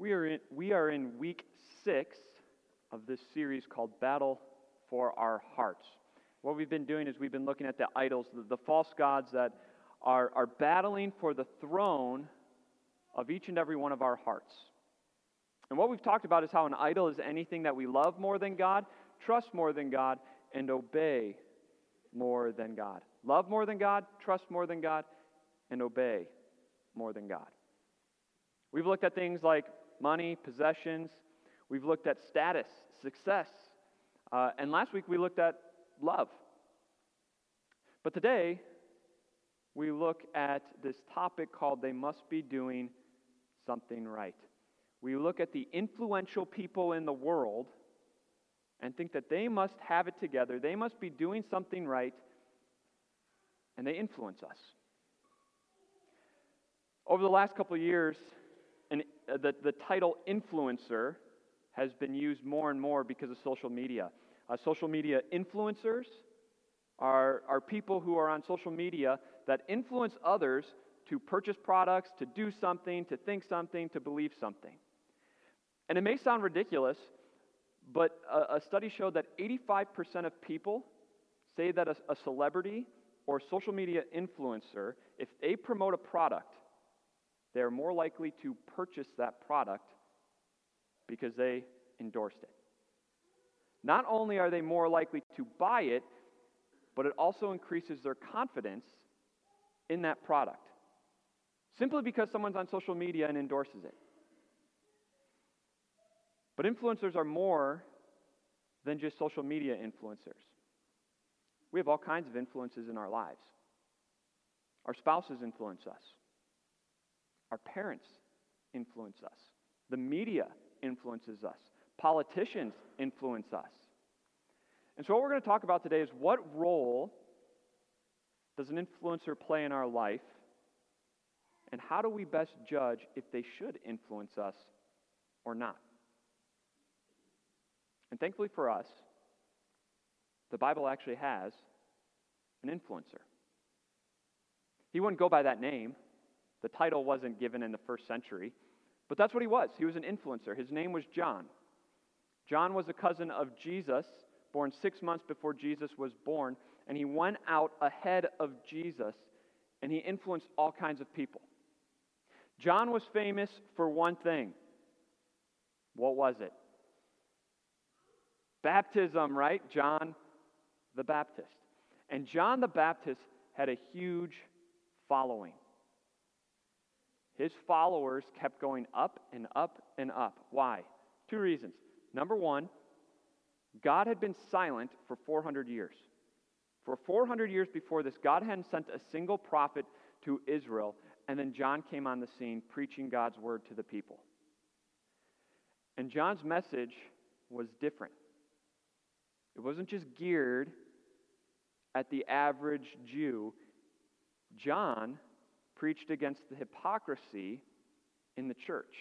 We are in, we are in week six of this series called Battle for Our Hearts. What we've been doing is we've been looking at the idols, the, the false gods that are, are battling for the throne of each and every one of our hearts. And what we've talked about is how an idol is anything that we love more than God, trust more than God, and obey more than God. Love more than God, trust more than God, and obey more than God. We've looked at things like money, possessions. We've looked at status, success. Uh, and last week we looked at love. But today, we look at this topic called They Must Be Doing Something Right. We look at the influential people in the world and think that they must have it together, they must be doing something right, and they influence us. Over the last couple of years, and uh, the, the title influencer has been used more and more because of social media. Uh, social media influencers are, are people who are on social media that influence others to purchase products, to do something, to think something, to believe something. And it may sound ridiculous, but a, a study showed that 85% of people say that a, a celebrity or social media influencer, if they promote a product, they're more likely to purchase that product because they endorsed it. Not only are they more likely to buy it, but it also increases their confidence in that product. Simply because someone's on social media and endorses it. But influencers are more than just social media influencers. We have all kinds of influences in our lives. Our spouses influence us. Our parents influence us. The media influences us. Politicians influence us. And so, what we're going to talk about today is what role does an influencer play in our life? And how do we best judge if they should influence us or not? And thankfully for us, the Bible actually has an influencer. He wouldn't go by that name, the title wasn't given in the first century, but that's what he was. He was an influencer. His name was John. John was a cousin of Jesus, born six months before Jesus was born, and he went out ahead of Jesus and he influenced all kinds of people. John was famous for one thing. What was it? Baptism, right? John the Baptist. And John the Baptist had a huge following his followers kept going up and up and up. Why? Two reasons. Number one, God had been silent for 400 years. For 400 years before this, God hadn't sent a single prophet to Israel, and then John came on the scene preaching God's word to the people. And John's message was different. It wasn't just geared at the average Jew. John preached against the hypocrisy in the church.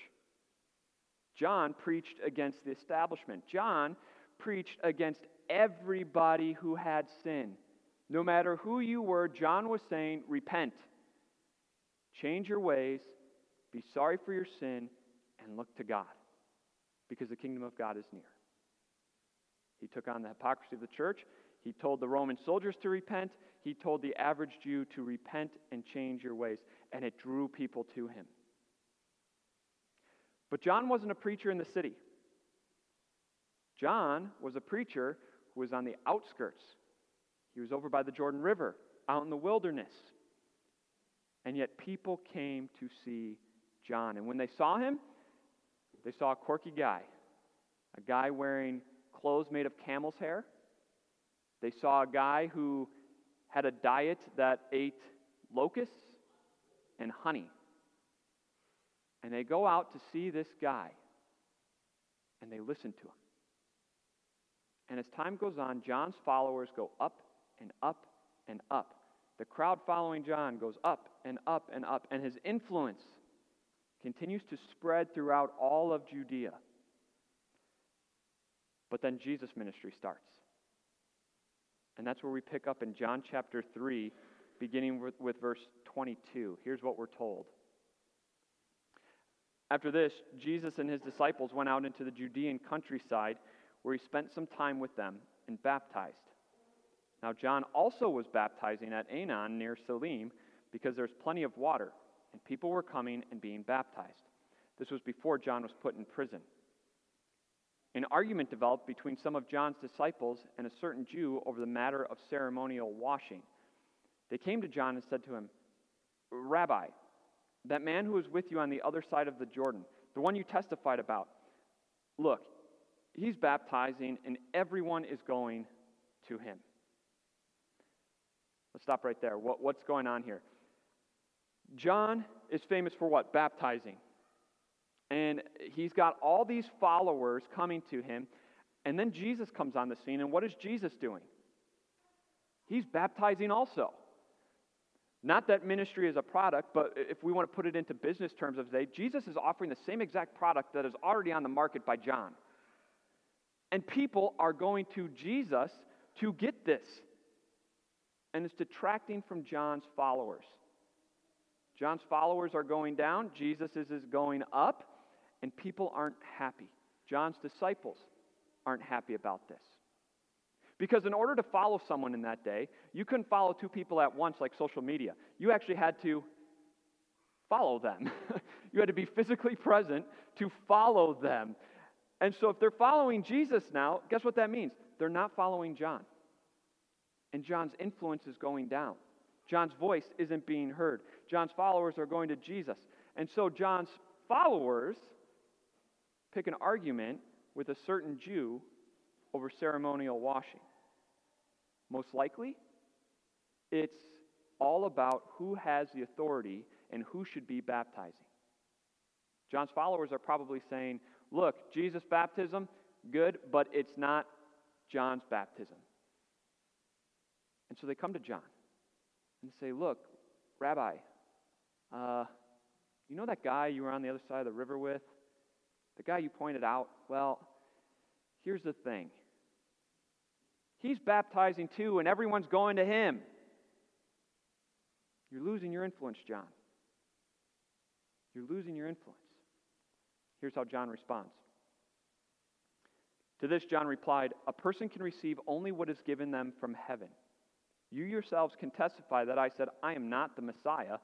John preached against the establishment. John preached against everybody who had sin. No matter who you were, John was saying, Repent, change your ways, be sorry for your sin, and look to God, because the kingdom of God is near. He took on the hypocrisy of the church. He told the Roman soldiers to repent. He told the average Jew to repent and change your ways. And it drew people to him. But John wasn't a preacher in the city. John was a preacher who was on the outskirts. He was over by the Jordan River, out in the wilderness. And yet people came to see John. And when they saw him, they saw a quirky guy, a guy wearing clothes made of camel's hair they saw a guy who had a diet that ate locusts and honey. And they go out to see this guy and they listen to him. And as time goes on, John's followers go up and up and up. The crowd following John goes up and up and up, and his influence continues to spread throughout all of Judea. But then Jesus' ministry starts. And that's where we pick up in John chapter 3, beginning with, with verse 22. Here's what we're told After this, Jesus and his disciples went out into the Judean countryside, where he spent some time with them and baptized. Now, John also was baptizing at Aenon near Salim because there's plenty of water, and people were coming and being baptized. This was before John was put in prison. An argument developed between some of John's disciples and a certain Jew over the matter of ceremonial washing. They came to John and said to him, Rabbi, that man who was with you on the other side of the Jordan, the one you testified about, look, he's baptizing and everyone is going to him. Let's stop right there. What, what's going on here? John is famous for what? Baptizing. And he's got all these followers coming to him. And then Jesus comes on the scene. And what is Jesus doing? He's baptizing also. Not that ministry is a product, but if we want to put it into business terms of today, Jesus is offering the same exact product that is already on the market by John. And people are going to Jesus to get this. And it's detracting from John's followers. John's followers are going down, Jesus is going up and people aren't happy. John's disciples aren't happy about this. Because in order to follow someone in that day, you couldn't follow two people at once like social media. You actually had to follow them. you had to be physically present to follow them. And so if they're following Jesus now, guess what that means? They're not following John. And John's influence is going down. John's voice isn't being heard. John's followers are going to Jesus. And so John's followers pick an argument with a certain Jew over ceremonial washing. Most likely, it's all about who has the authority and who should be baptizing. John's followers are probably saying, look, Jesus' baptism, good, but it's not John's baptism. And so they come to John and say, look, Rabbi, uh, you know that guy you were on the other side of the river with? The guy you pointed out, well, here's the thing. He's baptizing too, and everyone's going to him. You're losing your influence, John. You're losing your influence. Here's how John responds. To this, John replied, A person can receive only what is given them from heaven. You yourselves can testify that I said, I am not the Messiah,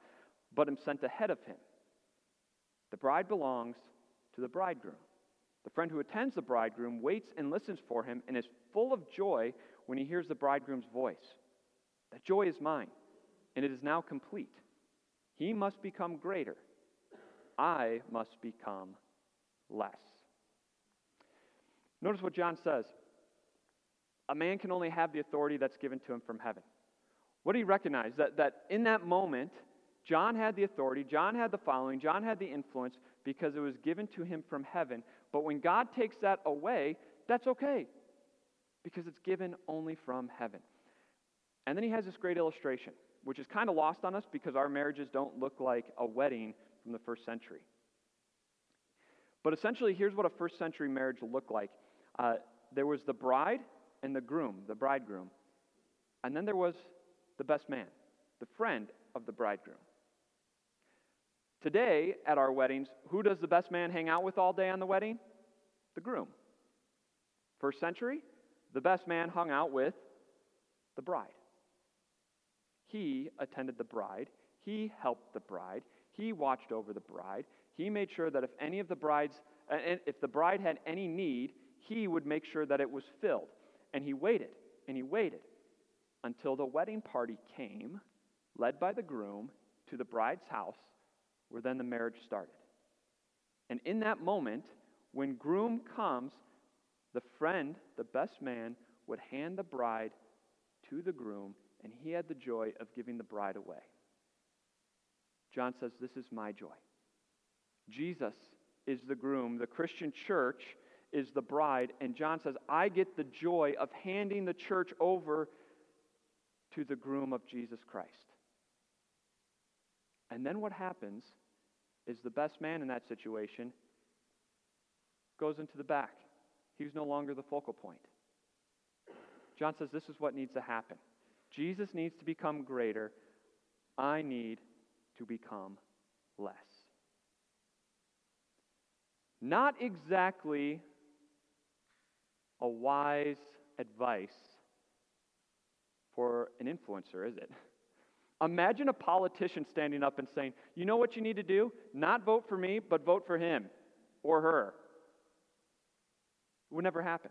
but am sent ahead of him. The bride belongs to the bridegroom. The friend who attends the bridegroom waits and listens for him and is full of joy when he hears the bridegroom's voice. That joy is mine, and it is now complete. He must become greater. I must become less. Notice what John says. A man can only have the authority that's given to him from heaven. What do he recognize? That, that in that moment, John had the authority, John had the following, John had the influence because it was given to him from heaven. But when God takes that away, that's okay because it's given only from heaven. And then he has this great illustration, which is kind of lost on us because our marriages don't look like a wedding from the first century. But essentially, here's what a first century marriage looked like uh, there was the bride and the groom, the bridegroom. And then there was the best man, the friend of the bridegroom. Today, at our weddings, who does the best man hang out with all day on the wedding? The groom. First century, the best man hung out with the bride. He attended the bride, he helped the bride, he watched over the bride, he made sure that if any of the brides, if the bride had any need, he would make sure that it was filled. And he waited and he waited until the wedding party came, led by the groom, to the bride's house where then the marriage started. And in that moment, when groom comes, the friend, the best man, would hand the bride to the groom, and he had the joy of giving the bride away. John says, This is my joy. Jesus is the groom, the Christian church is the bride, and John says, I get the joy of handing the church over to the groom of Jesus Christ. And then what happens is the best man in that situation goes into the back. He's no longer the focal point. John says this is what needs to happen. Jesus needs to become greater. I need to become less. Not exactly a wise advice for an influencer, is it? Imagine a politician standing up and saying, You know what you need to do? Not vote for me, but vote for him or her. It would never happen.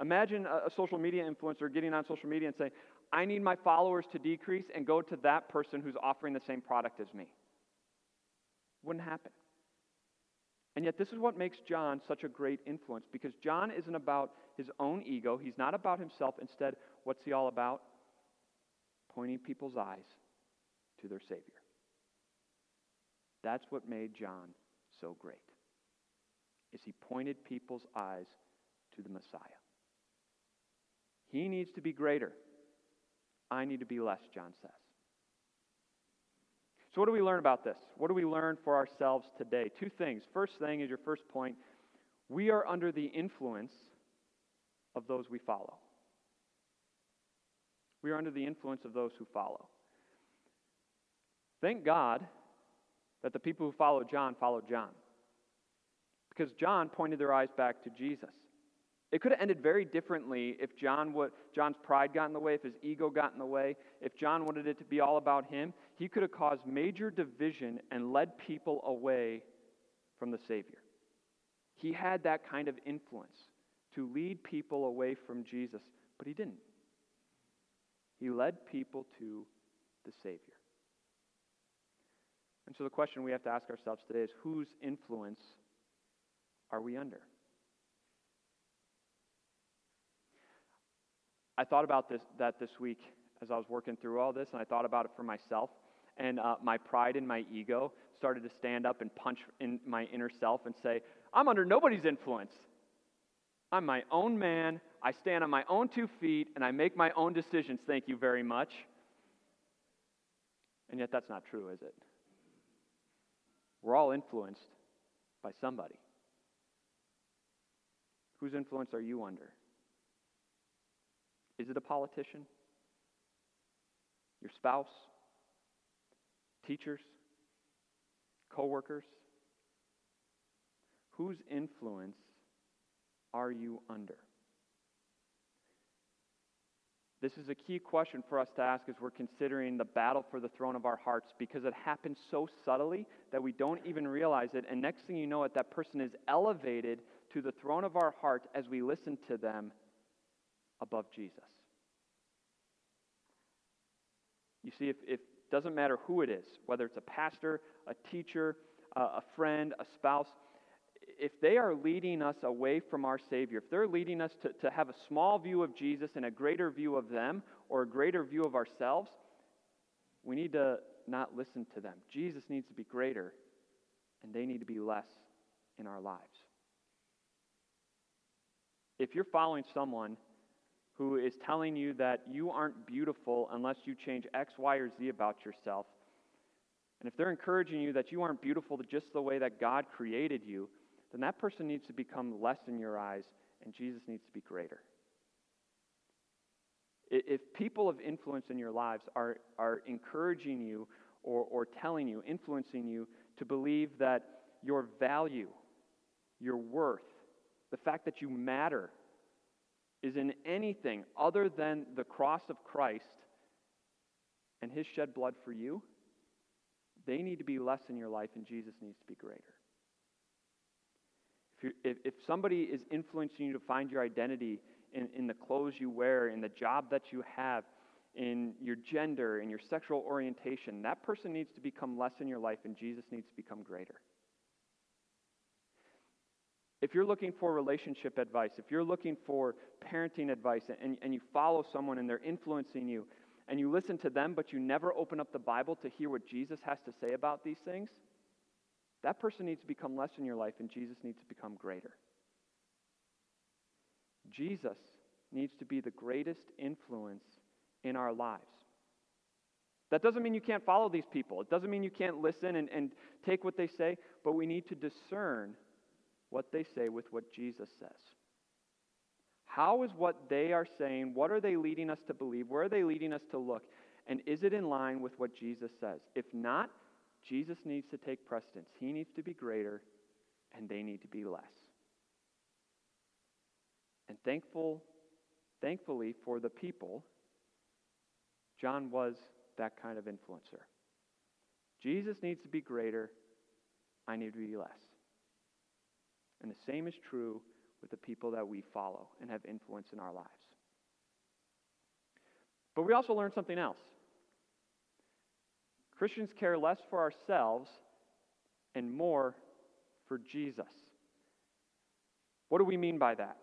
Imagine a, a social media influencer getting on social media and saying, I need my followers to decrease and go to that person who's offering the same product as me. Wouldn't happen. And yet, this is what makes John such a great influence because John isn't about his own ego. He's not about himself. Instead, what's he all about? Pointing people's eyes to their Savior. That's what made John so great. Is he pointed people's eyes to the Messiah. He needs to be greater. I need to be less, John says. So, what do we learn about this? What do we learn for ourselves today? Two things. First thing is your first point we are under the influence of those we follow. We are under the influence of those who follow. Thank God that the people who followed John followed John. Because John pointed their eyes back to Jesus. It could have ended very differently if John would, John's pride got in the way, if his ego got in the way, if John wanted it to be all about him. He could have caused major division and led people away from the Savior. He had that kind of influence to lead people away from Jesus, but he didn't. He led people to the Savior. And so the question we have to ask ourselves today is whose influence are we under? I thought about this, that this week as I was working through all this, and I thought about it for myself. And uh, my pride and my ego started to stand up and punch in my inner self and say, I'm under nobody's influence. I'm my own man. I stand on my own two feet, and I make my own decisions. Thank you very much. And yet, that's not true, is it? We're all influenced by somebody. Whose influence are you under? Is it a politician? Your spouse? Teachers? Co-workers? Whose influence are you under? This is a key question for us to ask as we're considering the battle for the throne of our hearts because it happens so subtly that we don't even realize it. And next thing you know it, that person is elevated to the throne of our heart as we listen to them above Jesus. You see, if, it doesn't matter who it is, whether it's a pastor, a teacher, a friend, a spouse, if they are leading us away from our Savior, if they're leading us to, to have a small view of Jesus and a greater view of them or a greater view of ourselves, we need to not listen to them. Jesus needs to be greater, and they need to be less in our lives. If you're following someone who is telling you that you aren't beautiful unless you change X, Y, or Z about yourself, and if they're encouraging you that you aren't beautiful just the way that God created you, then that person needs to become less in your eyes and Jesus needs to be greater. If people of influence in your lives are, are encouraging you or, or telling you, influencing you to believe that your value, your worth, the fact that you matter is in anything other than the cross of Christ and his shed blood for you, they need to be less in your life and Jesus needs to be greater. If, if, somebody is influencing you to find your identity in, in the clothes you wear, in the job that you have, in your gender, in your sexual orientation, that person needs to become less in your life and Jesus needs to become greater. If you're looking for relationship advice, if you're looking for parenting advice and, and you follow someone and they're influencing you and you listen to them, but you never open up the Bible to hear what Jesus has to say about these things, that person needs to become less in your life and Jesus needs to become greater. Jesus needs to be the greatest influence in our lives. That doesn't mean you can't follow these people. It doesn't mean you can't listen and, and take what they say, but we need to discern what they say with what Jesus says. How is what they are saying, what are they leading us to believe? Where are they leading us to look? And is it in line with what Jesus says? If not, Jesus needs to take precedence. He needs to be greater, and they need to be less. And thankful, thankfully for the people, John was that kind of influencer. Jesus needs to be greater, I need to be less. And the same is true with the people that we follow and have influence in our lives. But we also learn something else. Christians care less for ourselves and more for Jesus. What do we mean by that?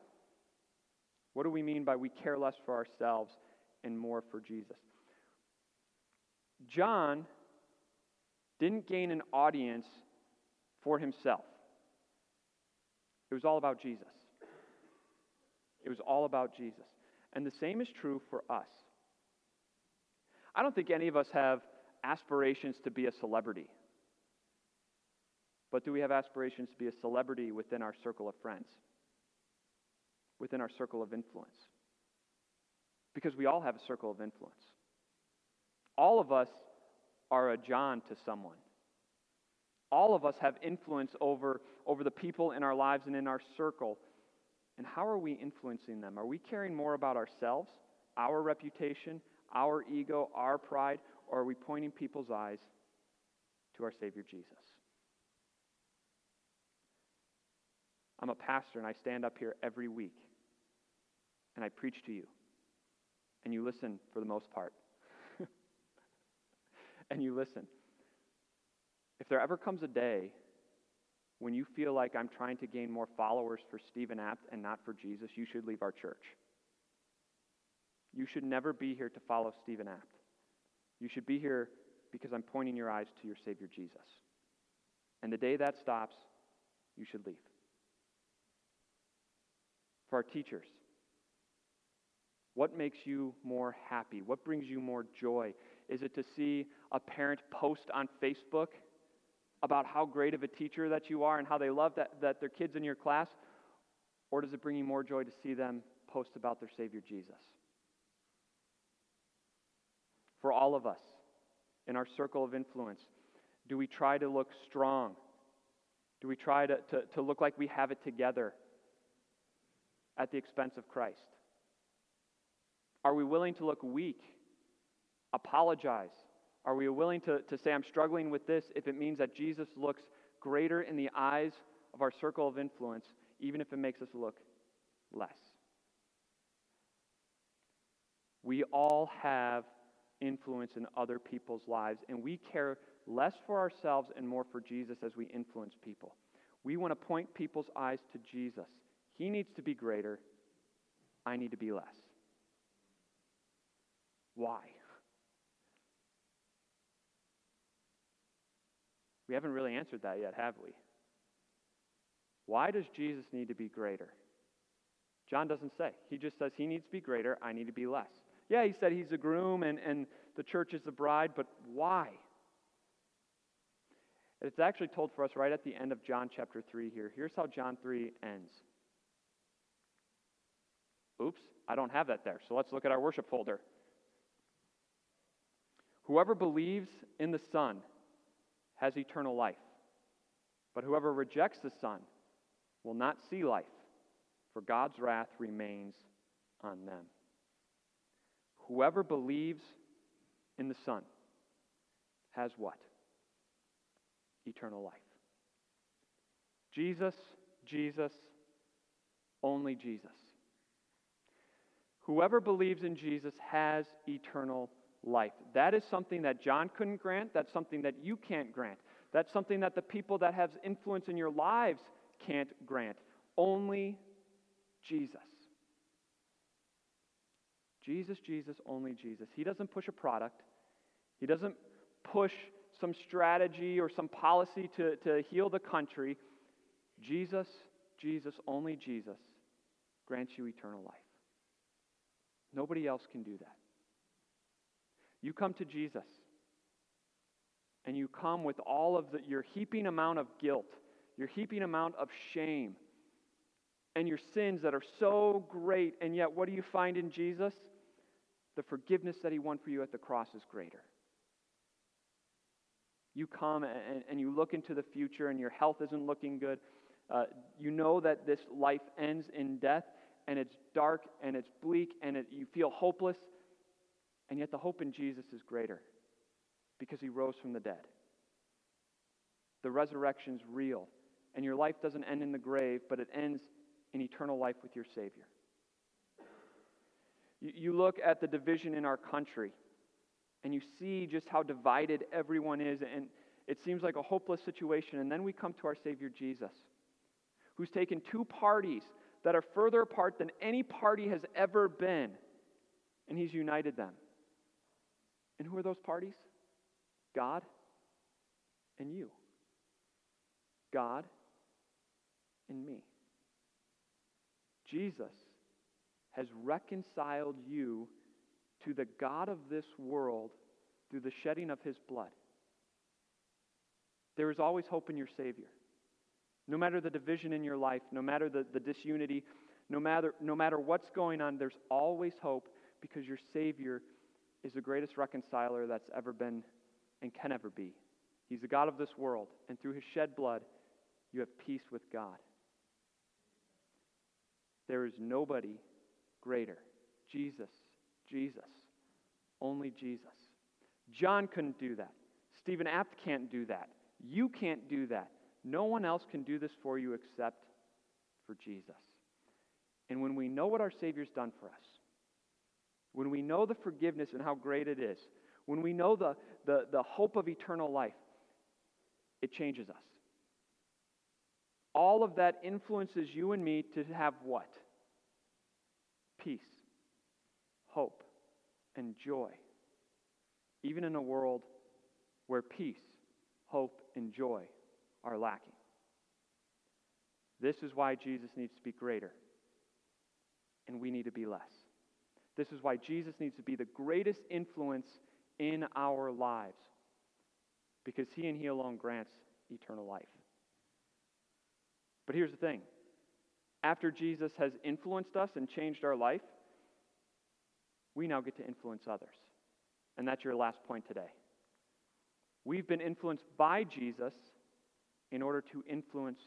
What do we mean by we care less for ourselves and more for Jesus? John didn't gain an audience for himself. It was all about Jesus. It was all about Jesus. And the same is true for us. I don't think any of us have aspirations to be a celebrity. But do we have aspirations to be a celebrity within our circle of friends? Within our circle of influence? Because we all have a circle of influence. All of us are a John to someone. All of us have influence over, over the people in our lives and in our circle. And how are we influencing them? Are we caring more about ourselves, our reputation, our ego, our pride, or are we pointing people's eyes to our Savior Jesus? I'm a pastor and I stand up here every week and I preach to you. And you listen for the most part. and you listen. If there ever comes a day when you feel like I'm trying to gain more followers for Stephen Apt and not for Jesus, you should leave our church. You should never be here to follow Stephen Apt. You should be here because I'm pointing your eyes to your Savior Jesus. And the day that stops, you should leave. For our teachers, what makes you more happy? What brings you more joy? Is it to see a parent post on Facebook about how great of a teacher that you are and how they love that, that their kids in your class? Or does it bring you more joy to see them post about their Savior Jesus? For all of us in our circle of influence, do we try to look strong? Do we try to, to, to look like we have it together at the expense of Christ? Are we willing to look weak, apologize, are we willing to, to say, I'm struggling with this if it means that Jesus looks greater in the eyes of our circle of influence, even if it makes us look less? We all have influence in other people's lives, and we care less for ourselves and more for Jesus as we influence people. We want to point people's eyes to Jesus. He needs to be greater, I need to be less. Why? We haven't really answered that yet, have we? Why does Jesus need to be greater? John doesn't say. He just says he needs to be greater, I need to be less. Yeah, he said he's a groom and, and the church is the bride, but why? It's actually told for us right at the end of John chapter 3 here. Here's how John 3 ends. Oops, I don't have that there. So let's look at our worship folder. Whoever believes in the Son has eternal life. But whoever rejects the Son will not see life, for God's wrath remains on them. Whoever believes in the Son has what? Eternal life. Jesus, Jesus, only Jesus. Whoever believes in Jesus has eternal life. That is something that John couldn't grant. That's something that you can't grant. That's something that the people that have influence in your lives can't grant. Only Jesus. Jesus, Jesus, only Jesus. He doesn't push a product. He doesn't push some strategy or some policy to, to heal the country. Jesus, Jesus, only Jesus grants you eternal life. Nobody else can do that. You come to Jesus and you come with all of the, your heaping amount of guilt, your heaping amount of shame, and your sins that are so great, and yet what do you find in Jesus? The forgiveness that He won for you at the cross is greater. You come and, and you look into the future, and your health isn't looking good, Uh, you know that this life ends in death, and it's dark, and it's bleak, and it, you feel hopeless, and yet the hope in Jesus is greater because he rose from the dead. The resurrection's real, and your life doesn't end in the grave, but it ends in eternal life with your Savior. You, look at the division in our country, and you see just how divided everyone is, and it seems like a hopeless situation. And then we come to our Savior Jesus, who's taken two parties that are further apart than any party has ever been, and he's united them. And who are those parties? God and you. God and me. Jesus has reconciled you to the God of this world through the shedding of his blood. There is always hope in your Savior. No matter the division in your life, no matter the, the disunity, no matter, no matter what's going on, there's always hope because your Savior is the greatest reconciler that's ever been and can ever be. He's the God of this world, and through his shed blood, you have peace with God. There is nobody greater. Jesus, Jesus, only Jesus. John couldn't do that. Stephen Apt can't do that. You can't do that. No one else can do this for you except for Jesus. And when we know what our Savior's done for us, when we know the forgiveness and how great it is, when we know the, the, the hope of eternal life, it changes us. All of that influences you and me to have what? Peace, hope, and joy. Even in a world where peace, hope, and joy are lacking. This is why Jesus needs to be greater, and we need to be less. This is why Jesus needs to be the greatest influence in our lives, because he and he alone grants eternal life. But here's the thing after Jesus has influenced us and changed our life, we now get to influence others. And that's your last point today. We've been influenced by Jesus in order to influence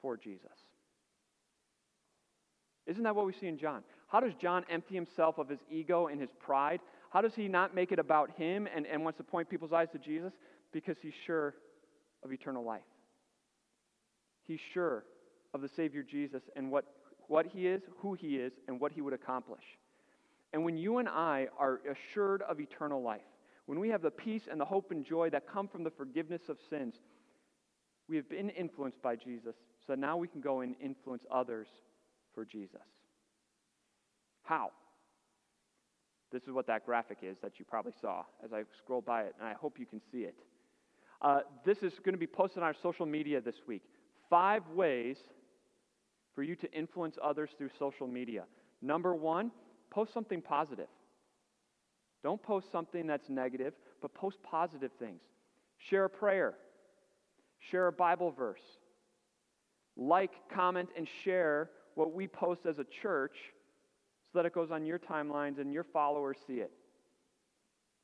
for Jesus. Isn't that what we see in John? How does John empty himself of his ego and his pride? How does he not make it about him and, and wants to point people's eyes to Jesus? Because he's sure of eternal life. He's sure of the Savior Jesus and what, what he is, who he is, and what he would accomplish. And when you and I are assured of eternal life, when we have the peace and the hope and joy that come from the forgiveness of sins, we have been influenced by Jesus, so now we can go and influence others for Jesus. How? This is what that graphic is that you probably saw as I scrolled by it, and I hope you can see it. Uh, this is going to be posted on our social media this week. Five ways for you to influence others through social media. Number one, post something positive. Don't post something that's negative, but post positive things. Share a prayer, share a Bible verse, like, comment, and share what we post as a church so that it goes on your timelines and your followers see it.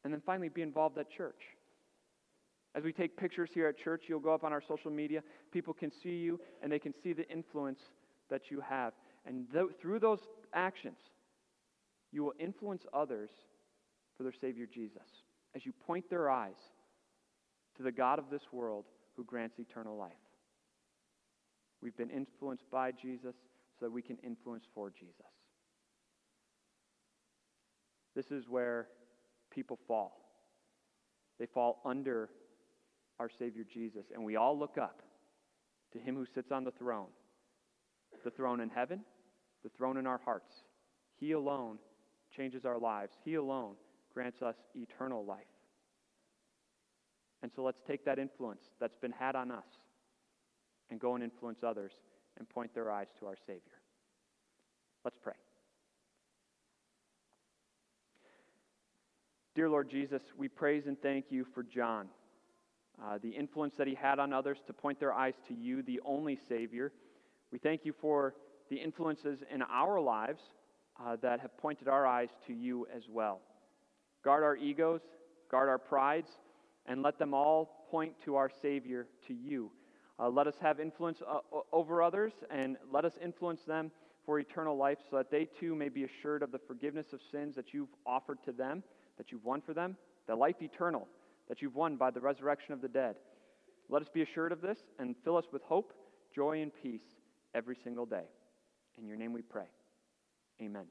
And then finally, be involved at church. As we take pictures here at church, you'll go up on our social media. People can see you and they can see the influence that you have. And th- through those actions, you will influence others for their Savior Jesus as you point their eyes to the God of this world who grants eternal life. We've been influenced by Jesus so that we can influence for Jesus. This is where people fall. They fall under our Savior Jesus, and we all look up to Him who sits on the throne the throne in heaven, the throne in our hearts. He alone changes our lives, He alone grants us eternal life. And so let's take that influence that's been had on us and go and influence others and point their eyes to our Savior. Let's pray. Dear Lord Jesus, we praise and thank you for John, uh, the influence that he had on others to point their eyes to you, the only Savior. We thank you for the influences in our lives uh, that have pointed our eyes to you as well. Guard our egos, guard our prides, and let them all point to our Savior, to you. Uh, let us have influence uh, over others and let us influence them for eternal life so that they too may be assured of the forgiveness of sins that you've offered to them, that you've won for them, the life eternal that you've won by the resurrection of the dead. Let us be assured of this and fill us with hope, joy, and peace every single day. In your name we pray. Amen.